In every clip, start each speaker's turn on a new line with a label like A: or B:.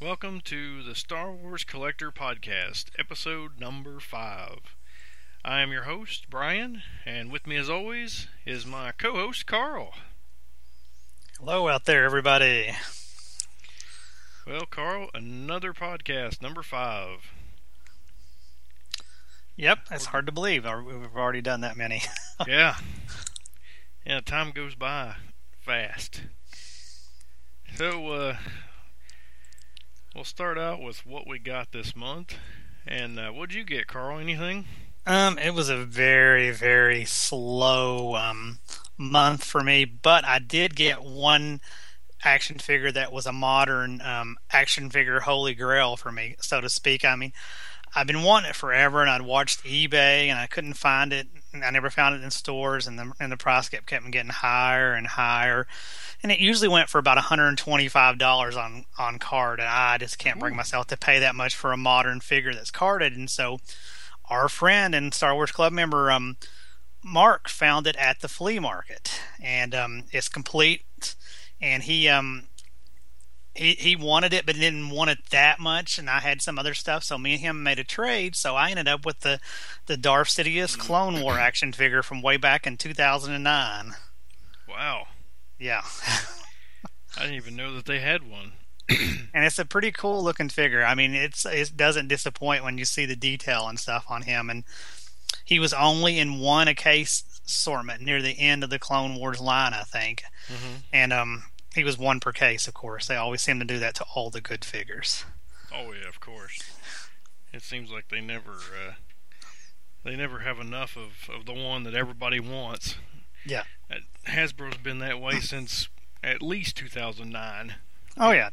A: Welcome to the Star Wars Collector Podcast, episode number five. I am your host, Brian, and with me as always is my co host, Carl.
B: Hello out there, everybody.
A: Well, Carl, another podcast, number five.
B: Yep, it's hard to believe. We've already done that many.
A: yeah. Yeah, time goes by fast. So, uh, we'll start out with what we got this month. And uh, what'd you get, Carl? Anything?
B: Um, it was a very, very slow um, month for me, but I did get one action figure that was a modern um, action figure holy grail for me, so to speak. I mean, I've been wanting it forever, and I'd watched eBay, and I couldn't find it. I never found it in stores, and the and the price kept kept getting higher and higher, and it usually went for about 125 dollars on on card, and I just can't bring myself to pay that much for a modern figure that's carded, and so our friend and Star Wars Club member um, Mark found it at the flea market, and um, it's complete, and he um he he wanted it but didn't want it that much and I had some other stuff. So me and him made a trade. So I ended up with the the Darth Sidious Clone War action figure from way back in 2009
A: wow
B: yeah
A: I didn't even know that they had one
B: and it's a pretty cool looking figure I mean it's it doesn't disappoint when you see the detail and stuff on him and he was only in one a case assortment near the end of the Clone Wars line I think mm-hmm. and um he was one per case, of course. They always seem to do that to all the good figures.
A: Oh yeah, of course. It seems like they never uh, they never have enough of, of the one that everybody wants.
B: Yeah.
A: Uh, Hasbro's been that way since at least 2009.
B: Oh yeah.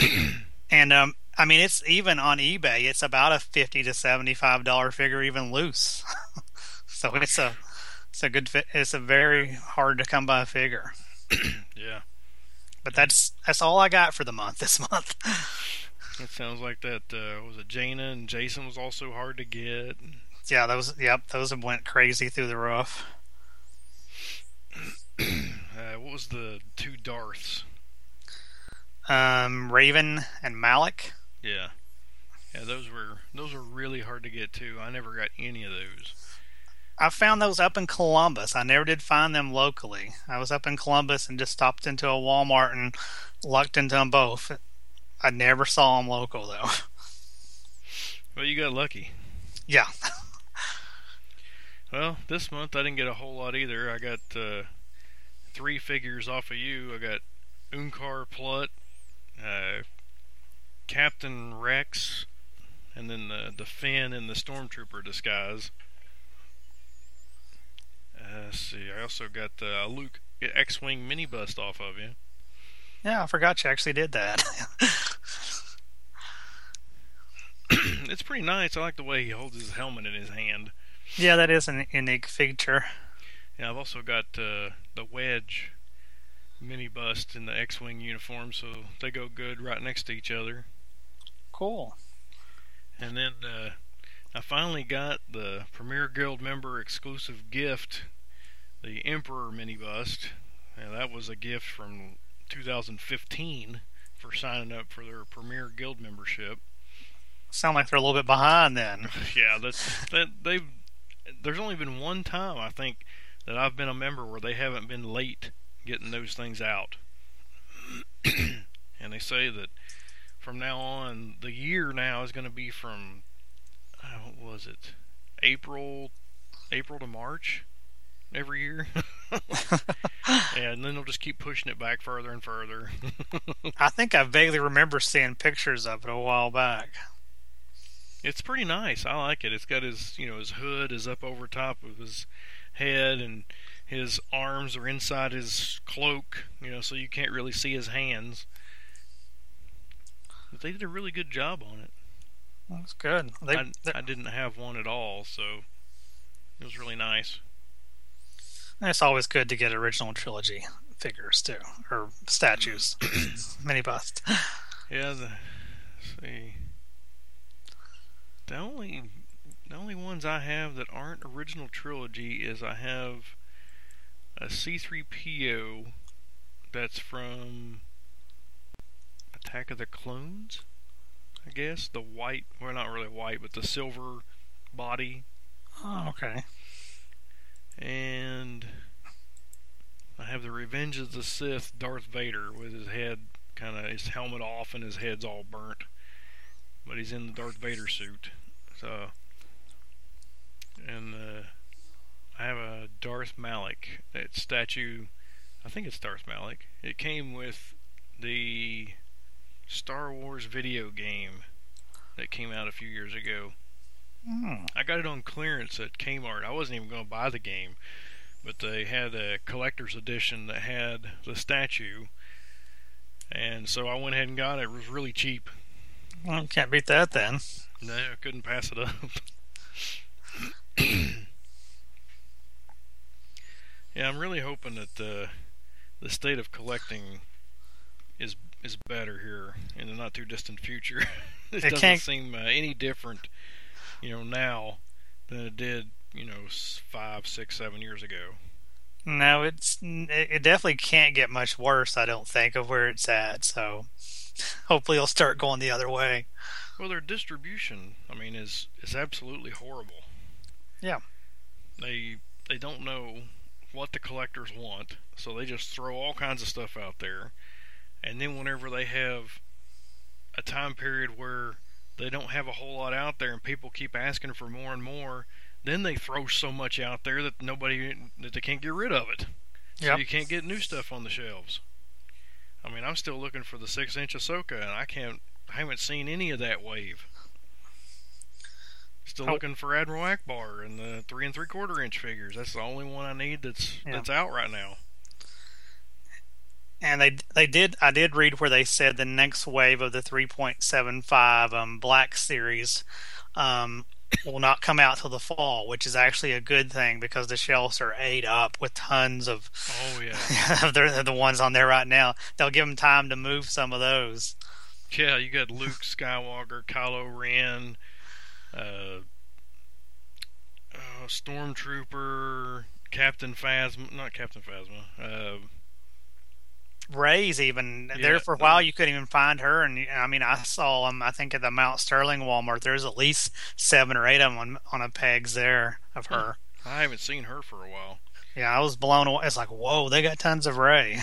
B: and um I mean it's even on eBay it's about a 50 to 75 dollar figure even loose. so it's a it's a good fit. It's a very hard to come by figure.
A: yeah.
B: But that's that's all I got for the month this month.
A: it sounds like that uh, was it Jaina and Jason was also hard to get.
B: Yeah, those yep, those went crazy through the roof.
A: uh, what was the two Darths?
B: Um, Revan and Malak.
A: Yeah, yeah, those were those were really hard to get to. I never got any of those.
B: I found those up in Columbus. I never did find them locally. I was up in Columbus and just stopped into a Walmart and lucked into them both. I never saw them local though.
A: Well, you got lucky.
B: Yeah.
A: Well, this month I didn't get a whole lot either. I got uh, three figures off of you. I got Unkar Plutt, uh, Captain Rex, and then the the Finn in the Stormtrooper disguise. Uh, let's see. I also got uh, Luke X-wing mini bust off of you.
B: Yeah, I forgot you actually did that.
A: it's pretty nice. I like the way he holds his helmet in his hand.
B: Yeah, that is an unique feature.
A: Yeah, I've also got uh, the Wedge mini bust in the X-wing uniform, so they go good right next to each other.
B: Cool.
A: And then uh, I finally got the Premier Guild member exclusive gift, the Emperor mini bust. And that was a gift from 2015 for signing up for their Premier Guild membership.
B: Sound like they're a little bit behind then.
A: yeah, that's that they've. There's only been one time I think that I've been a member where they haven't been late getting those things out. and they say that from now on, the year now is going to be from uh, what was it? April, April to March every year. and then they'll just keep pushing it back further and further.
B: I think I vaguely remember seeing pictures of it a while back.
A: It's pretty nice. I like it. It's got his, you know, his hood is up over top of his head and his arms are inside his cloak, you know, so you can't really see his hands. But they did a really good job on it.
B: That's good.
A: They, I, I didn't have one at all, so it was really nice.
B: It's always good to get original trilogy figures too, or statues, mini bust.
A: Yeah, the see, the only the only ones I have that aren't original trilogy is I have a C3PO that's from Attack of the Clones. I guess the white, well, not really white, but the silver body.
B: Oh, okay.
A: And I have the Revenge of the Sith Darth Vader with his head kind of his helmet off and his head's all burnt, but he's in the Darth Vader suit. So, and uh, I have a Darth Malak that statue. I think it's Darth Malak. It came with the Star Wars video game that came out a few years ago.
B: Hmm.
A: I got it on clearance at Kmart. I wasn't even going to buy the game, but they had a collector's edition that had the statue, and so I went ahead and got it. It was really cheap.
B: Well, can't beat that then.
A: No, I couldn't pass it up. yeah, I'm really hoping that the the state of collecting is is better here in the not too distant future. it,
B: It
A: doesn't
B: can't-
A: seem uh, any different, you know, now than it did, you know, five, six, seven years ago.
B: No, it's it it definitely can't get much worse. I don't think of where it's at. So hopefully it'll start going the other way.
A: Well, their distribution, I mean, is is absolutely horrible.
B: Yeah.
A: They they don't know what the collectors want, so they just throw all kinds of stuff out there. And then whenever they have a time period where they don't have a whole lot out there and people keep asking for more and more, then they throw so much out there that nobody that they can't get rid of it. So
B: Yep.
A: you can't get new stuff on the shelves. I mean, I'm still looking for the six inch Ahsoka, and I can't. I haven't seen any of that wave. Still
B: Oh.
A: looking for Admiral Ackbar and the three and three quarter inch figures. That's the only one I need that's
B: Yeah.
A: that's out right now.
B: And they they did I did read where they said the next wave of the 3.75 um, Black series um, will not come out till the fall, which is actually a good thing because the shelves are ate up with tons of
A: Oh yeah,
B: they're the ones on there right now. They'll give them time to move some of those.
A: Yeah. You got Luke Skywalker, Kylo Ren, uh, uh, Stormtrooper, Captain Phasma, not Captain Phasma. Uh,
B: Rey's even
A: Yeah,
B: there for a while. You couldn't even find her, and I mean, I saw them. I think at the Mount Sterling Walmart, there's at least seven or eight of them on, on a pegs there of her.
A: I haven't seen her for a while.
B: Yeah, I was blown away. It's like, whoa, they got tons of Rey.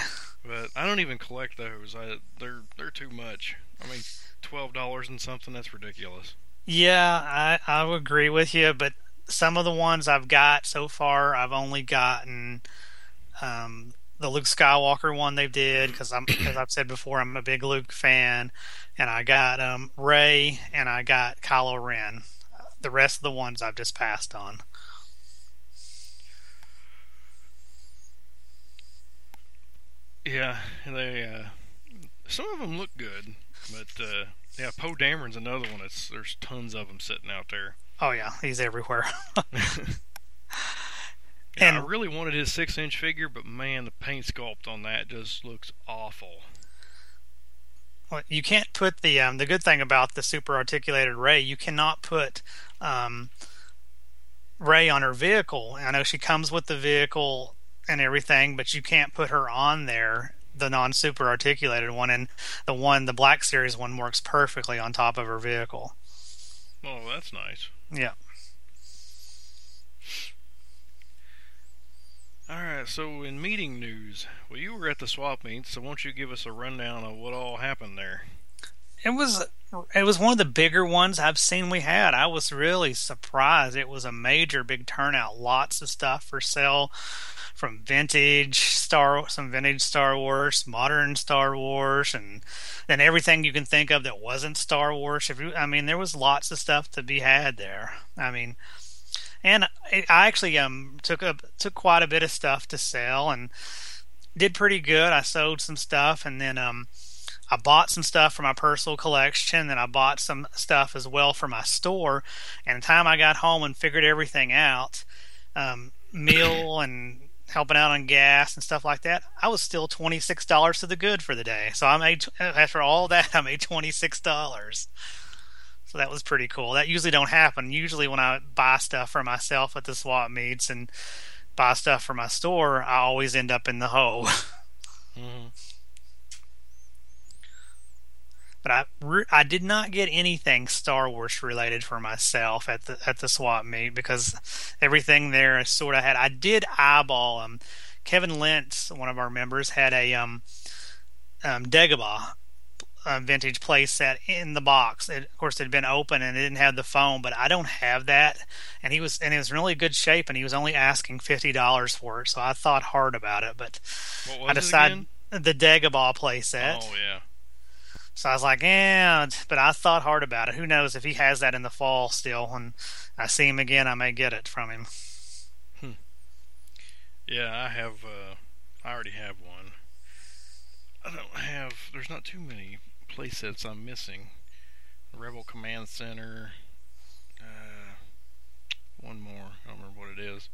A: But I don't even collect those. I they're they're too much. I mean, twelve dollars and something. That's ridiculous.
B: Yeah, I I agree with you, but some of the ones I've got so far, I've only gotten um, the Luke Skywalker one they did because I'm as I've said before, I'm a big Luke fan, and I got um, Rey and I got Kylo Ren. The rest of the ones I've just passed on.
A: Yeah, they uh, some of them look good, but uh, yeah, Poe Dameron's another one. That's there's tons of them sitting out there.
B: Oh yeah, he's everywhere.
A: Yeah, I really wanted his six inch figure, but man, the paint sculpt on that just looks awful.
B: Well, you can't put the um, the good thing about the super articulated Rey, you cannot put um, Rey on her vehicle. I know she comes with the vehicle and everything, but you can't put her on there. The non super articulated one and the one the Black Series one works perfectly on top of her vehicle.
A: Oh, that's nice.
B: Yeah.
A: All right, so in meeting news, well, you were at the swap meet, so won't you give us a rundown of what all happened there?
B: It was it was one of the bigger ones I've seen we had. I was really surprised. It was a major big turnout. Lots of stuff for sale from vintage Star some vintage Star Wars, modern Star Wars and then everything you can think of that wasn't Star Wars. If you I mean there was lots of stuff to be had there. I mean and I actually um took a took quite a bit of stuff to sell and did pretty good. I sold some stuff and then um I bought some stuff for my personal collection, and I bought some stuff as well for my store. And the time I got home and figured everything out, um, meal and helping out on gas and stuff like that, I was still twenty six dollars to the good for the day. So I made after all that, I made twenty six dollars. So that was pretty cool. That usually don't happen. Usually when I buy stuff for myself at the swap meets and buy stuff for my store, I always end up in the hole.
A: Mm-hmm.
B: But I re- I did not get anything Star Wars related for myself at the at the swap meet because everything there sort of had. I did eyeball them. Um, Kevin Lentz, one of our members, had a um, um, Dagobah uh, vintage playset in the box. It, of course, it had been open and it didn't have the foam, but I don't have that. And he was and it was in really good shape, and he was only asking fifty dollars for it. So I thought hard about it, but
A: I decided
B: the Dagobah playset.
A: Oh yeah.
B: So I was like, yeah, but I thought hard about it. Who knows if he has that in the fall still? When I see him again, I may get it from him.
A: Hmm. Yeah, I have. Uh, I already have one. I don't have. There's not too many playsets I'm missing. Rebel Command Center. Uh, one more. I don't remember what it is.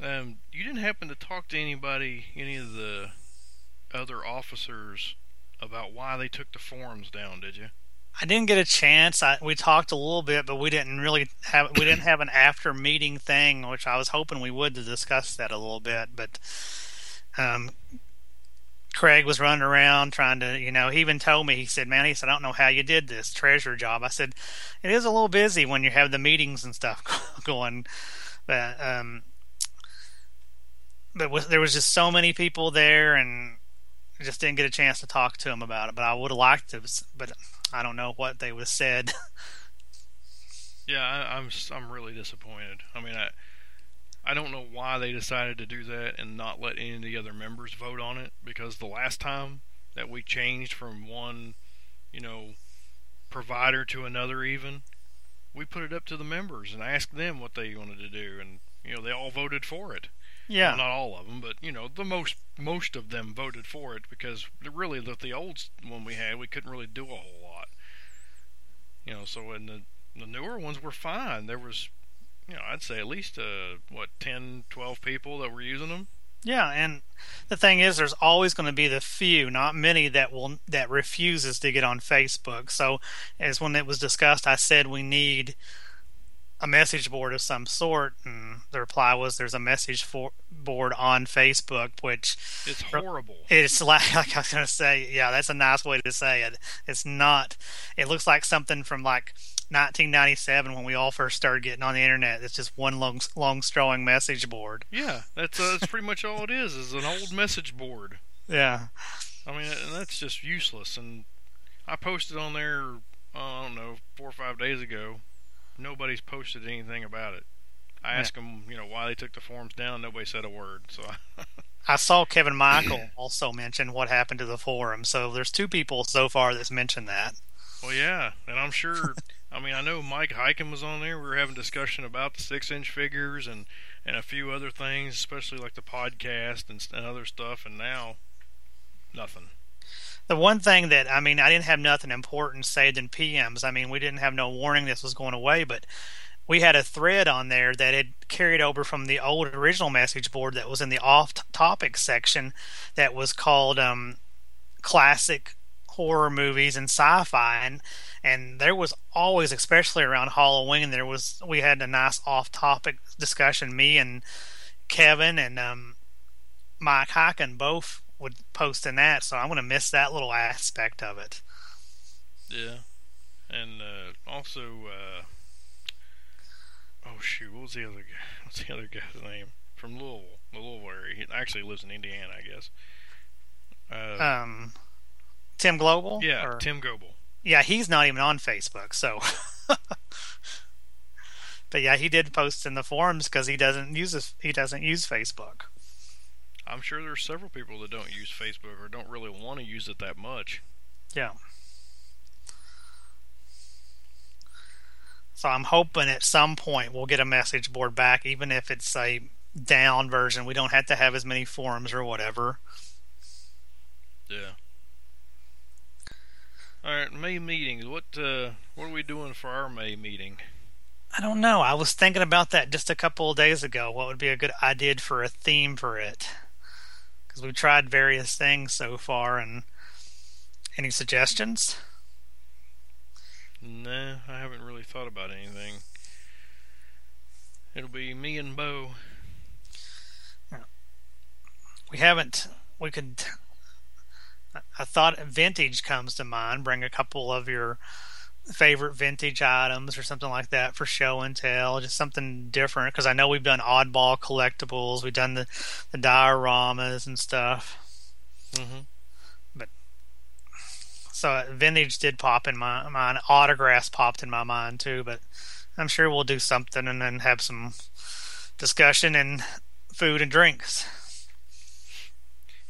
A: Um, you didn't happen to talk to anybody, any of the other officers, about why they took the forums down, did you?
B: I didn't get a chance. I, we talked a little bit, but we didn't really have we didn't have an after meeting thing, which I was hoping we would to discuss that a little bit. But um, Craig was running around trying to, you know, he even told me, he said, man, he said, I don't know how you did this treasure job. I said, it is a little busy when you have the meetings and stuff going. But, um, but there was just so many people there and I just didn't get a chance to talk to him about it. But I would have liked to, but I don't know what they would have said.
A: yeah, I, I'm, I'm really disappointed. I mean, I, I don't know why they decided to do that and not let any of the other members vote on it because the last time that we changed from one, you know, provider to another even, we put it up to the members and asked them what they wanted to do and you know, they all voted for it.
B: Yeah.
A: Well, not all of them, but you know, the most most of them voted for it because really the the old one we had, we couldn't really do a whole lot. You know, so when the the newer ones were fine. There was you know, I'd say at least uh, what 10, 12 people that were using them.
B: Yeah, and the thing is, there's always going to be the few, not many, that will that refuses to get on Facebook. So, as when it was discussed, I said we need a message board of some sort, and the reply was there's a message for, board on Facebook, which
A: it's horrible.
B: It's like, like I was to say, yeah, that's a nice way to say it. It's not. It looks like something from like 1997 when we all first started getting on the internet. It's just one long, long strong message board.
A: Yeah, that's uh, that's pretty much all it is. Is an old message board.
B: Yeah.
A: I mean, that's just useless. And I posted on there, I don't know, four or five days ago. Nobody's posted anything about it. I asked yeah. them, you know, why they took the forums down. Nobody said a word. So.
B: I saw Kevin Michael also mention what happened to the forum. So there's two people so far that's mentioned that.
A: Well, yeah, and I'm sure I mean, I know Mike Hyken was on there. We were having discussion about the six-inch figures and and a few other things, especially like the podcast and, and other stuff. And now, nothing.
B: The one thing that I mean, I didn't have nothing important saved in PMs. I mean, we didn't have no warning this was going away, but we had a thread on there that had carried over from the old original message board that was in the off topic section that was called um, classic horror movies and sci-fi and and there was always especially around halloween there was we had a nice off-topic discussion me and kevin and um, mike Hyken both would post in that so i'm going to miss that little aspect of it
A: yeah and uh, also uh, oh shoot what was the other guy what's the other guy's name from louisville louisville area he actually lives in indiana i guess
B: uh, um Tim Global?
A: Yeah, or, Tim Global.
B: Yeah, he's not even on Facebook, so. but yeah, he did post in the forums because he doesn't use he doesn't use Facebook.
A: I'm sure there's several people that don't use Facebook or don't really want to use it that much.
B: Yeah. So I'm hoping at some point we'll get a message board back, even if it's a down version. We don't have to have as many forums or whatever.
A: Yeah. All right, May meetings. What uh, what are we doing for our May meeting?
B: I don't know. I was thinking about that just a couple of days ago. What would be a good idea for a theme for it? Because we've tried various things so far, and any suggestions?
A: No, I haven't really thought about anything. It'll be me and Bo.
B: We haven't. We could I thought vintage comes to mind. Bring a couple of your favorite vintage items or something like that for show and tell, just something different. Because I know we've done oddball collectibles, we've done the the dioramas and stuff.
A: Mm-hmm.
B: But so vintage did pop in my mind. Autographs popped in my mind too. But I'm sure we'll do something and then have some discussion and food and drinks.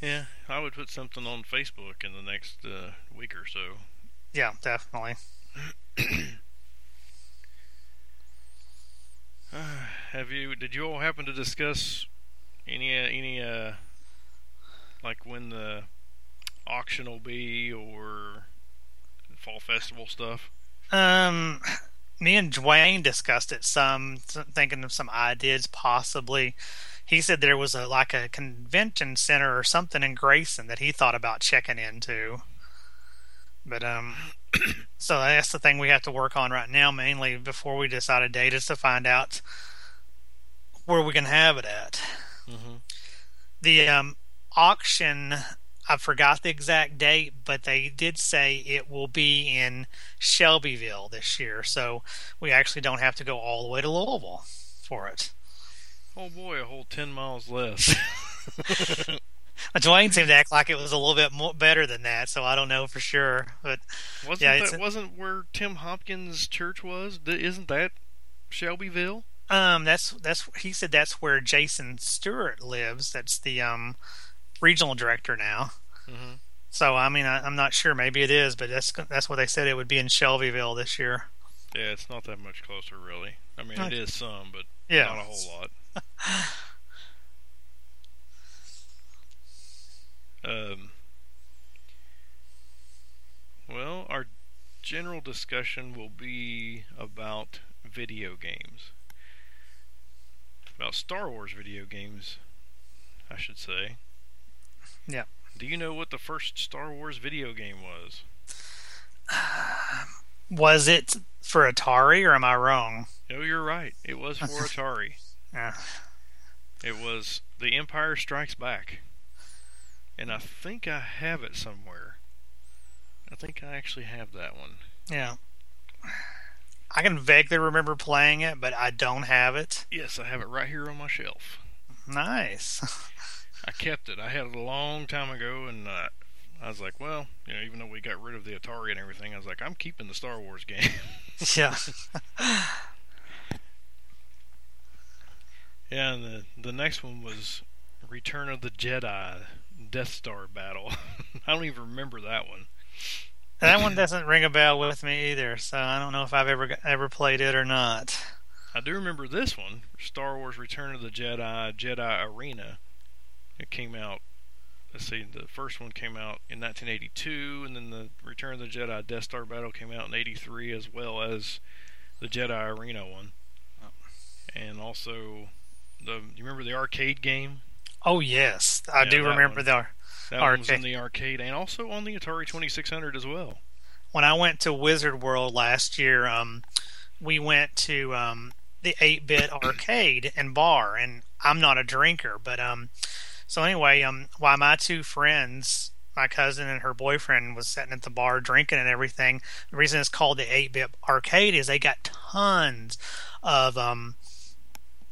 A: Yeah, I would put something on Facebook in the next uh, week or so.
B: Yeah, definitely.
A: Uh, have you? Did you all happen to discuss any uh, any uh, like when the auction will be or fall festival stuff?
B: Um, me and Dwayne discussed it some, thinking of some ideas possibly. He said there was a like a convention center or something in Grayson that he thought about checking into. But um, so that's the thing we have to work on right now, mainly before we decide a date, is to find out where we can have it at.
A: Mm-hmm.
B: The um, auction, I forgot the exact date, but they did say it will be in Shelbyville this year, so we actually don't have to go all the way to Louisville for it.
A: Oh boy, a whole ten miles less.
B: Dwayne seemed to act like it was a little bit more better than that, so I don't know for sure. But
A: wasn't
B: yeah,
A: that wasn't where Tim Hopkins' church was? Isn't that Shelbyville?
B: Um, that's that's he said that's where Jason Stewart lives. That's the um regional director now.
A: Mm-hmm.
B: So I mean, I, am not sure. Maybe it is, but that's that's what they said it would be in Shelbyville this year.
A: Yeah, it's not that much closer, really. I mean, it is some, but
B: yeah.
A: not a whole lot. Um, well, our general discussion will be about video games. About Star Wars video games, I should say.
B: Yeah.
A: Do you know what the first Star Wars video game was?
B: Was it for Atari, or am I wrong?
A: No, you're right. It was for Atari.
B: yeah.
A: It was The Empire Strikes Back and I think I have it somewhere. I think I actually have that one.
B: Yeah. I can vaguely remember playing it, but I don't have it.
A: Yes, I have it right here on my shelf.
B: Nice.
A: I kept it. I had it a long time ago, and uh, I was like, well, you know, even though we got rid of the Atari and everything, I was like, I'm keeping the Star Wars game.
B: yeah.
A: yeah, and the the next one was Return of the Jedi. Death Star battle. I don't even remember that one.
B: That one doesn't ring a bell with me either, so I don't know if I've ever ever played it or not.
A: I do remember this one, Star Wars: Return of the Jedi, Jedi Arena. It came out. Let's see, the first one came out in 1982, and then the Return of the Jedi Death Star battle came out in '83, as well as the Jedi Arena one.
B: Oh.
A: And also, the you remember the arcade game?
B: Oh yes, I
A: yeah,
B: do remember
A: one.
B: the
A: that
B: arcade.
A: was in the arcade and also on the Atari 2600 as well.
B: When I went to Wizard World last year, um, we went to um, the 8-bit arcade and bar, and I'm not a drinker, but um, so anyway, um, while my two friends, my cousin and her boyfriend, was sitting at the bar drinking and everything, the reason it's called the 8-bit arcade is they got tons of um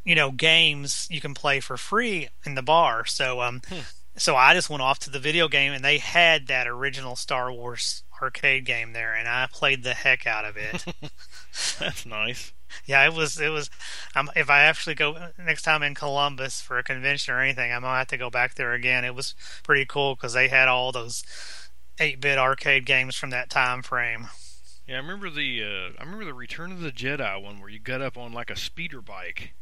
B: you know games you can play for free in the bar. So um,
A: hmm.
B: so I just went off to the video game and they had that original Star Wars arcade game there, and I played the heck out of it.
A: That's nice.
B: Yeah, it was. It was. Um, if I actually go next time in Columbus for a convention or anything, I'm gonna have to go back there again. It was pretty cool because they had all those eight-bit arcade games from that time frame.
A: Yeah, I remember the uh, I remember the Return of the Jedi one where you got up on like a speeder bike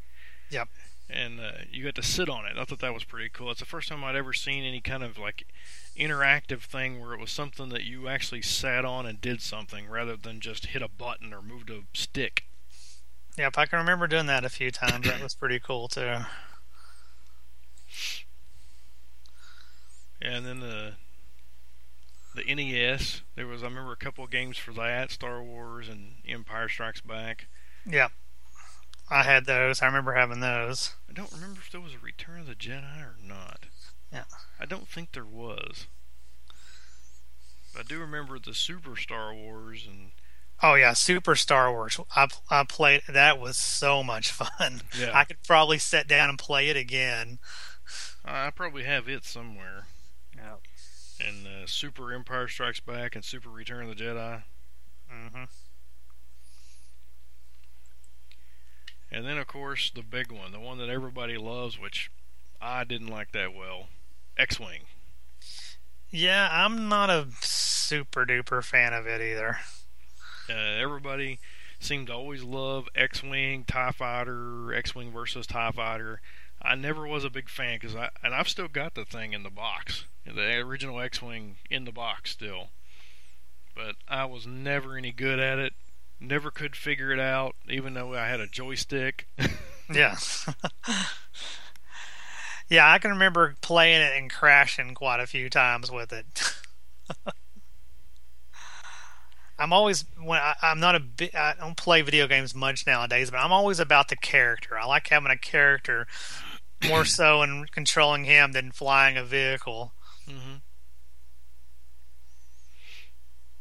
B: Yep.
A: And uh, you got to sit on it. I thought that was pretty cool. It's the first time I'd ever seen any kind of like interactive thing where it was something that you actually sat on and did something rather than just hit a button or moved a stick.
B: Yep, I can remember doing that a few times. that was pretty cool too.
A: And then the the NES, there was I remember a couple of games for that, Star Wars and Empire Strikes Back.
B: Yep. I had those. I remember having those.
A: I don't remember if there was a Return of the Jedi or not.
B: Yeah.
A: I don't think there was. I do remember the Super Star Wars and
B: Oh yeah, Super Star Wars. I I played that was so much fun.
A: Yeah.
B: I could probably sit down and play it again.
A: I probably have it somewhere.
B: Yeah.
A: And uh, Super Empire Strikes Back and Super Return of the Jedi.
B: hmm
A: And then, of course, the big one, the one that everybody loves, which I didn't like that well X Wing.
B: Yeah, I'm not a super duper fan of it either.
A: Uh, everybody seemed to always love X Wing, TIE Fighter, X Wing versus TIE Fighter. I never was a big fan because I, and I've still got the thing in the box, the original X Wing in the box still. But I was never any good at it. Never could figure it out, even though I had a joystick.
B: Yeah. yeah, I can remember playing it and crashing quite a few times with it. I'm always when I, I'm not a bit. I don't play video games much nowadays, but I'm always about the character. I like having a character more so in controlling him than flying a vehicle.
A: Mm-hmm.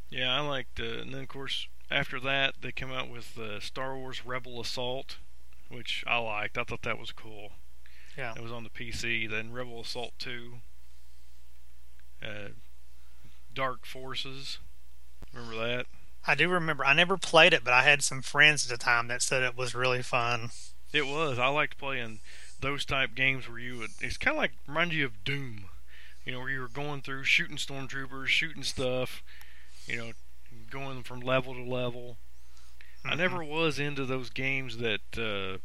A: Yeah, I liked, uh, and then of course after that they came out with the Star Wars Rebel Assault, which I liked. I thought that was cool.
B: Yeah.
A: It was on the PC. Then Rebel Assault Two, uh, Dark Forces. Remember that?
B: I do remember. I never played it, but I had some friends at the time that said it was really fun.
A: It was. I liked playing those type games where you would. It's kind of like reminds you of Doom. You know, where you were going through shooting stormtroopers, shooting stuff. You know, going from level to level. I
B: Mhm.
A: never was into those games that uh,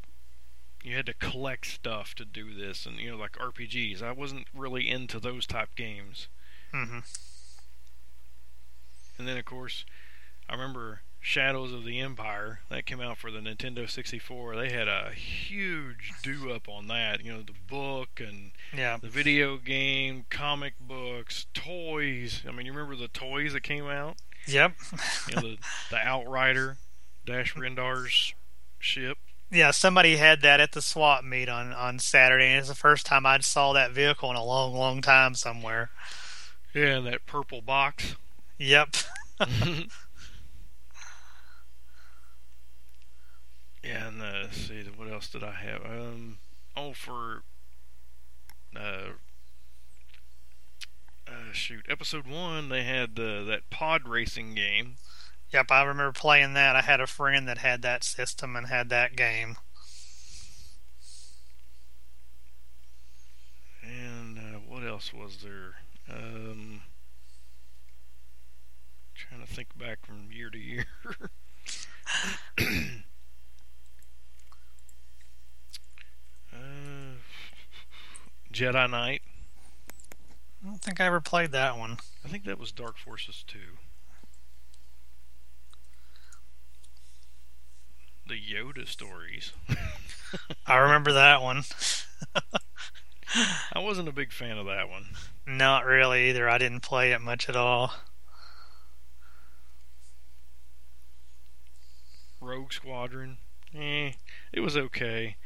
A: you had to collect stuff to do this, and you know, like RPGs. I wasn't really into those type games.
B: Mm-hmm.
A: And then, of course, I remember Shadows of the Empire that came out for the Nintendo 64. They had a huge do up on that. You know, the book and
B: Yeah.
A: the video game, comic books, toys. I mean, you remember the toys that came out?
B: Yep.
A: You know, the, the Outrider, Dash Rendar's ship.
B: Yeah, somebody had that at the swap meet on on Saturday, and it's the first time I saw that vehicle in a long, long time somewhere.
A: Yeah, that purple box.
B: Yep.
A: yeah, and uh, see, what else did I have? Um, oh, for uh, uh, shoot, episode one, they had uh, that pod racing game.
B: Yep, I remember playing that. I had a friend that had that system and had that game.
A: And uh, what else was there? Um, trying to think back from year to year. uh, Jedi Knight.
B: I don't think I ever played that one.
A: I think that was Dark Forces 2. The Yoda stories.
B: I remember that one.
A: I wasn't a big fan of that one.
B: Not really either. I didn't play it much at all.
A: Rogue Squadron. Eh, it was okay.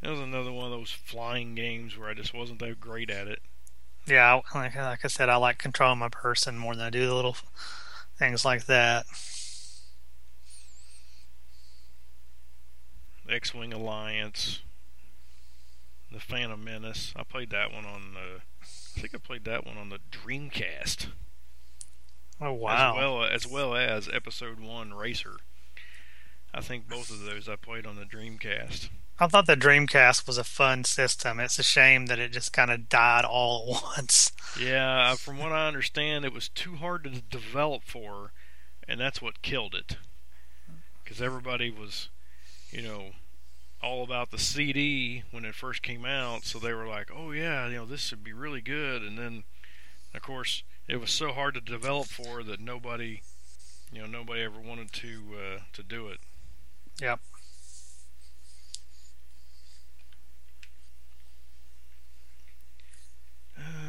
A: That was another one of those flying games where I just wasn't that great at it.
B: Yeah, like, like I said, I like controlling my person more than I do the little things like that.
A: X Wing Alliance, The Phantom Menace. I played that one on the. I think I played that one on the Dreamcast.
B: Oh wow!
A: As well as well as Episode One Racer. I think both of those I played on the Dreamcast.
B: I thought the Dreamcast was a fun system. It's a shame that it just kind of died all at once.
A: Yeah, from what I understand, it was too hard to develop for, and that's what killed it. Because everybody was, you know, all about the CD when it first came out, so they were like, "Oh yeah, you know, this would be really good." And then, of course, it was so hard to develop for that nobody, you know, nobody ever wanted to uh, to do it.
B: Yep.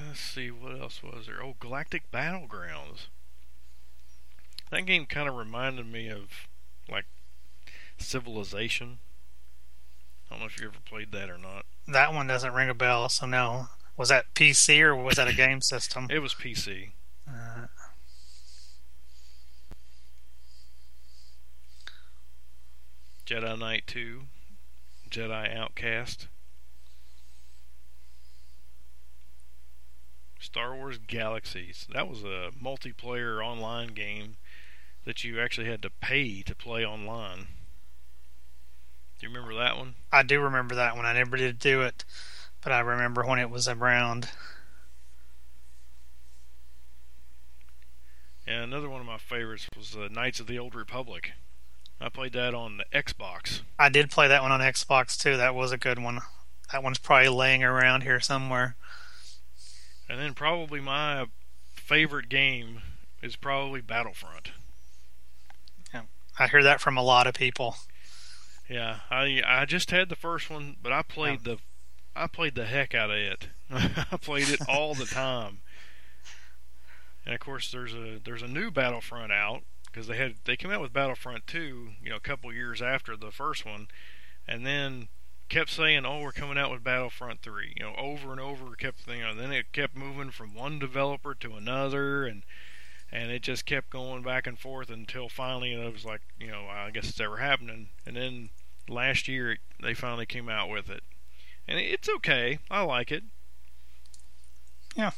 A: Let's see, what else was there? Oh, Galactic Battlegrounds. That game kind of reminded me of, like, Civilization. I don't know if you ever played that or not.
B: That one doesn't ring a bell, so no. Was that PC or was that a game system?
A: It was PC.
B: Uh,
A: Jedi Knight 2, Jedi Outcast. Star Wars Galaxies. That was a multiplayer online game that you actually had to pay to play online. Do you remember that one?
B: I do remember that one. I never did do it, but I remember when it was around.
A: And another one of my favorites was uh, Knights of the Old Republic. I played that on the Xbox.
B: I did play that one on Xbox too. That was a good one. That one's probably laying around here somewhere.
A: And then probably my favorite game is probably Battlefront.
B: Yeah, I hear that from a lot of people.
A: Yeah, I I just had the first one, but I played yeah. the I played the heck out of it. I played it all the time. And of course, there's a there's a new Battlefront out because they had they came out with Battlefront 2, you know, a couple years after the first one, and then kept saying, "Oh, we're coming out with Battlefront 3." You know, over and over kept you know, then it kept moving from one developer to another and and it just kept going back and forth until finally it was like, you know, I guess it's ever happening. And then last year they finally came out with it. And it's okay. I like it.
B: Yeah.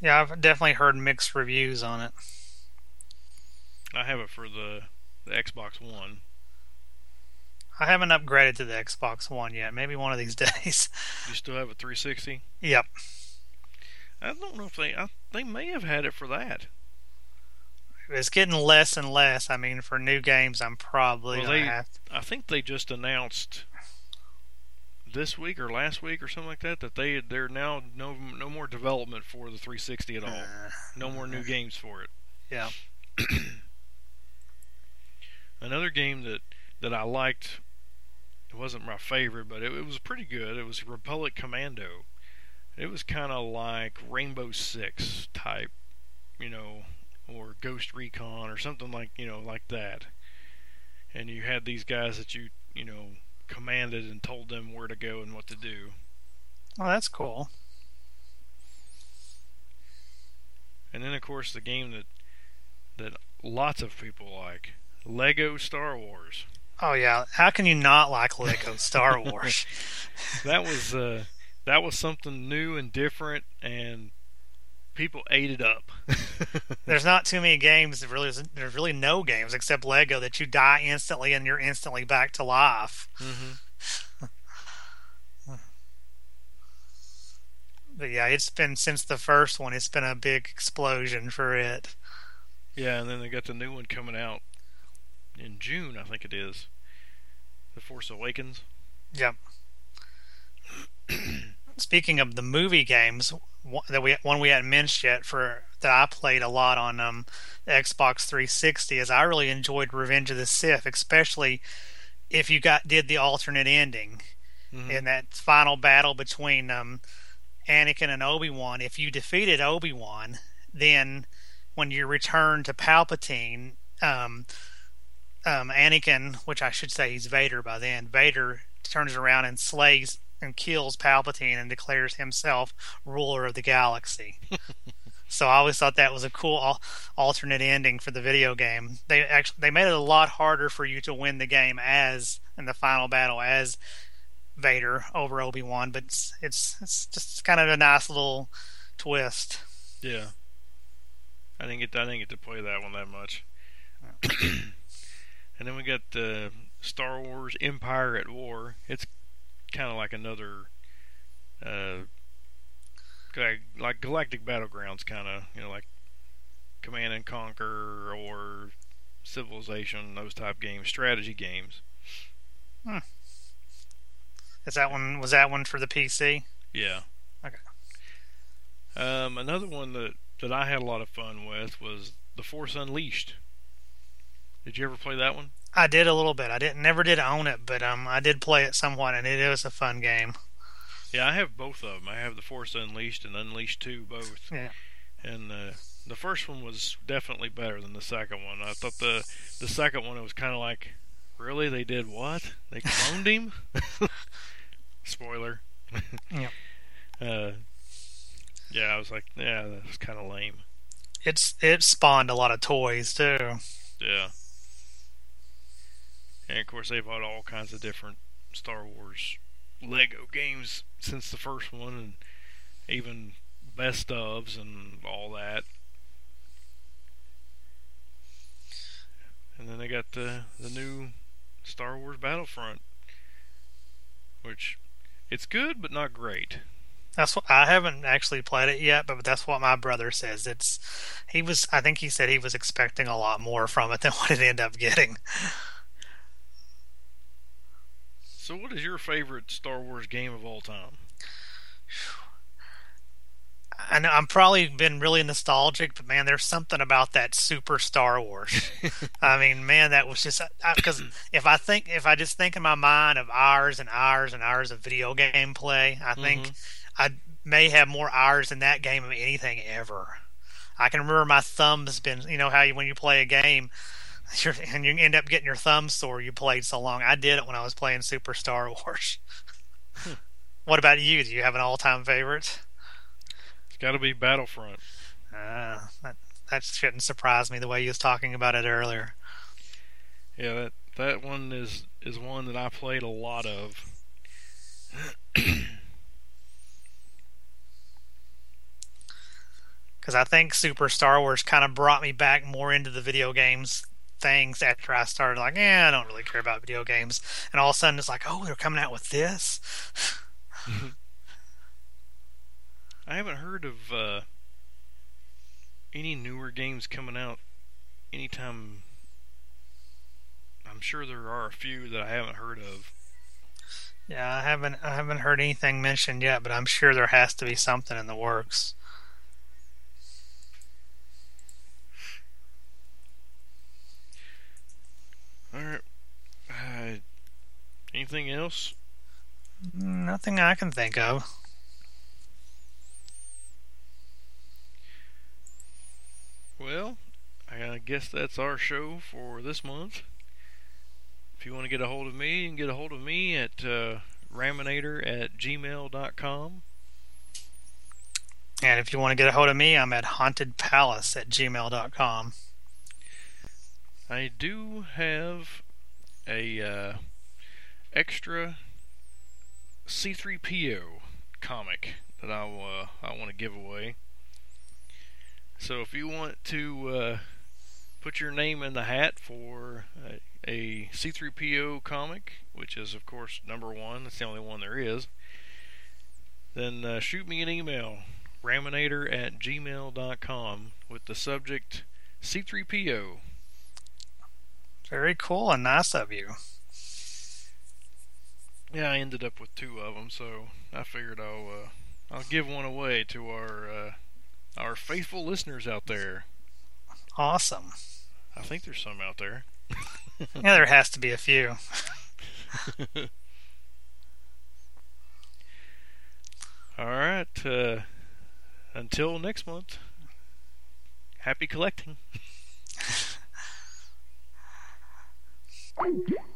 B: Yeah, I've definitely heard mixed reviews on it.
A: I have it for the, the Xbox One.
B: I haven't upgraded to the Xbox One yet. Maybe one of these days.
A: You still have a 360?
B: Yep.
A: I don't know if they I, they may have had it for that.
B: It's getting less and less. I mean, for new games, I'm probably well,
A: they. I think they just announced this week or last week or something like that that they they're now no no more development for the 360 at all. Uh, no more new games for it.
B: Yeah.
A: Another game that that I liked. It wasn't my favorite, but it, it was pretty good. It was Republic Commando. It was kind of like Rainbow Six type, you know, or Ghost Recon or something like you know like that. And you had these guys that you you know commanded and told them where to go and what to do.
B: Oh, that's cool.
A: And then of course the game that that lots of people like, Lego Star Wars.
B: Oh yeah, how can you not like Lego Star Wars?
A: that was uh that was something new and different, and people ate it up.
B: there's not too many games. Really, there's really no games except Lego that you die instantly and you're instantly back to life. Mm-hmm. but yeah, it's been since the first one. It's been a big explosion for it.
A: Yeah, and then they got the new one coming out in June, I think it is. The Force Awakens.
B: Yep. Speaking of the movie games, that we one we hadn't mentioned yet for that I played a lot on um, Xbox 360 is I really enjoyed Revenge of the Sith, especially if you got did the alternate ending mm-hmm. in that final battle between um, Anakin and Obi Wan. If you defeated Obi Wan, then when you return to Palpatine, um, um, Anakin, which I should say he's Vader by then, Vader turns around and slays and kills Palpatine and declares himself ruler of the galaxy. so I always thought that was a cool alternate ending for the video game. They actually they made it a lot harder for you to win the game as in the final battle as Vader over Obi Wan, but it's, it's it's just kind of a nice little twist.
A: Yeah, I didn't get I didn't get to play that one that much. and then we got uh, Star Wars Empire at War. It's kind of like another, uh, like Galactic Battlegrounds, kind of you know like Command and Conquer or Civilization, those type games, strategy games.
B: Hmm. Is that one? Was that one for the PC?
A: Yeah.
B: Okay.
A: Um, another one that that I had a lot of fun with was The Force Unleashed. Did you ever play that one?
B: I did a little bit. I didn't never did own it, but um, I did play it somewhat, and it was a fun game.
A: Yeah, I have both of them. I have the Force Unleashed and Unleashed Two, both.
B: Yeah.
A: And uh, the first one was definitely better than the second one. I thought the the second one it was kind of like, really, they did what? They cloned him. Spoiler.
B: yeah.
A: Uh, yeah, I was like, yeah, that's kind of lame.
B: It's it spawned a lot of toys too.
A: Yeah. And of course, they've had all kinds of different Star Wars Lego games since the first one, and even best ofs and all that. And then they got the the new Star Wars Battlefront, which it's good but not great.
B: That's what I haven't actually played it yet, but that's what my brother says. It's he was I think he said he was expecting a lot more from it than what it ended up getting.
A: So, what is your favorite Star Wars game of all time?
B: I know I'm probably been really nostalgic, but man, there's something about that Super Star Wars. I mean, man, that was just because if I think if I just think in my mind of hours and hours and hours of video game play, I think mm-hmm. I may have more hours in that game of anything ever. I can remember my thumbs been, you know, how you when you play a game, and you end up getting your thumb sore. You played so long. I did it when I was playing Super Star Wars. Hmm. What about you? Do you have an all-time favorite?
A: It's got to be Battlefront.
B: Uh, that that shouldn't surprise me the way you was talking about it earlier.
A: Yeah, that that one is is one that I played a lot of.
B: Because I think Super Star Wars kind of brought me back more into the video games things after I started like, eh, I don't really care about video games. And all of a sudden it's like, oh, they're coming out with this.
A: I haven't heard of uh, any newer games coming out anytime. I'm sure there are a few that I haven't heard of.
B: Yeah, I haven't I haven't heard anything mentioned yet, but I'm sure there has to be something in the works.
A: Alright. Uh, anything else?
B: Nothing I can think of.
A: Well, I guess that's our show for this month. If you want to get a hold of me, you can get a hold of me at uh, raminator at gmail.com.
B: And if you want to get a hold of me, I'm at hauntedpalace at gmail.com.
A: I do have a uh, extra C3PO comic that I uh, I want to give away. So if you want to uh, put your name in the hat for a a C3PO comic, which is of course number one, that's the only one there is, then uh, shoot me an email, raminator at gmail.com, with the subject C3PO.
B: Very cool and nice of you.
A: Yeah, I ended up with two of them, so I figured I'll uh, I'll give one away to our uh, our faithful listeners out there.
B: Awesome.
A: I think there's some out there.
B: yeah, there has to be a few.
A: All right. Uh, until next month. Happy collecting. Thank you.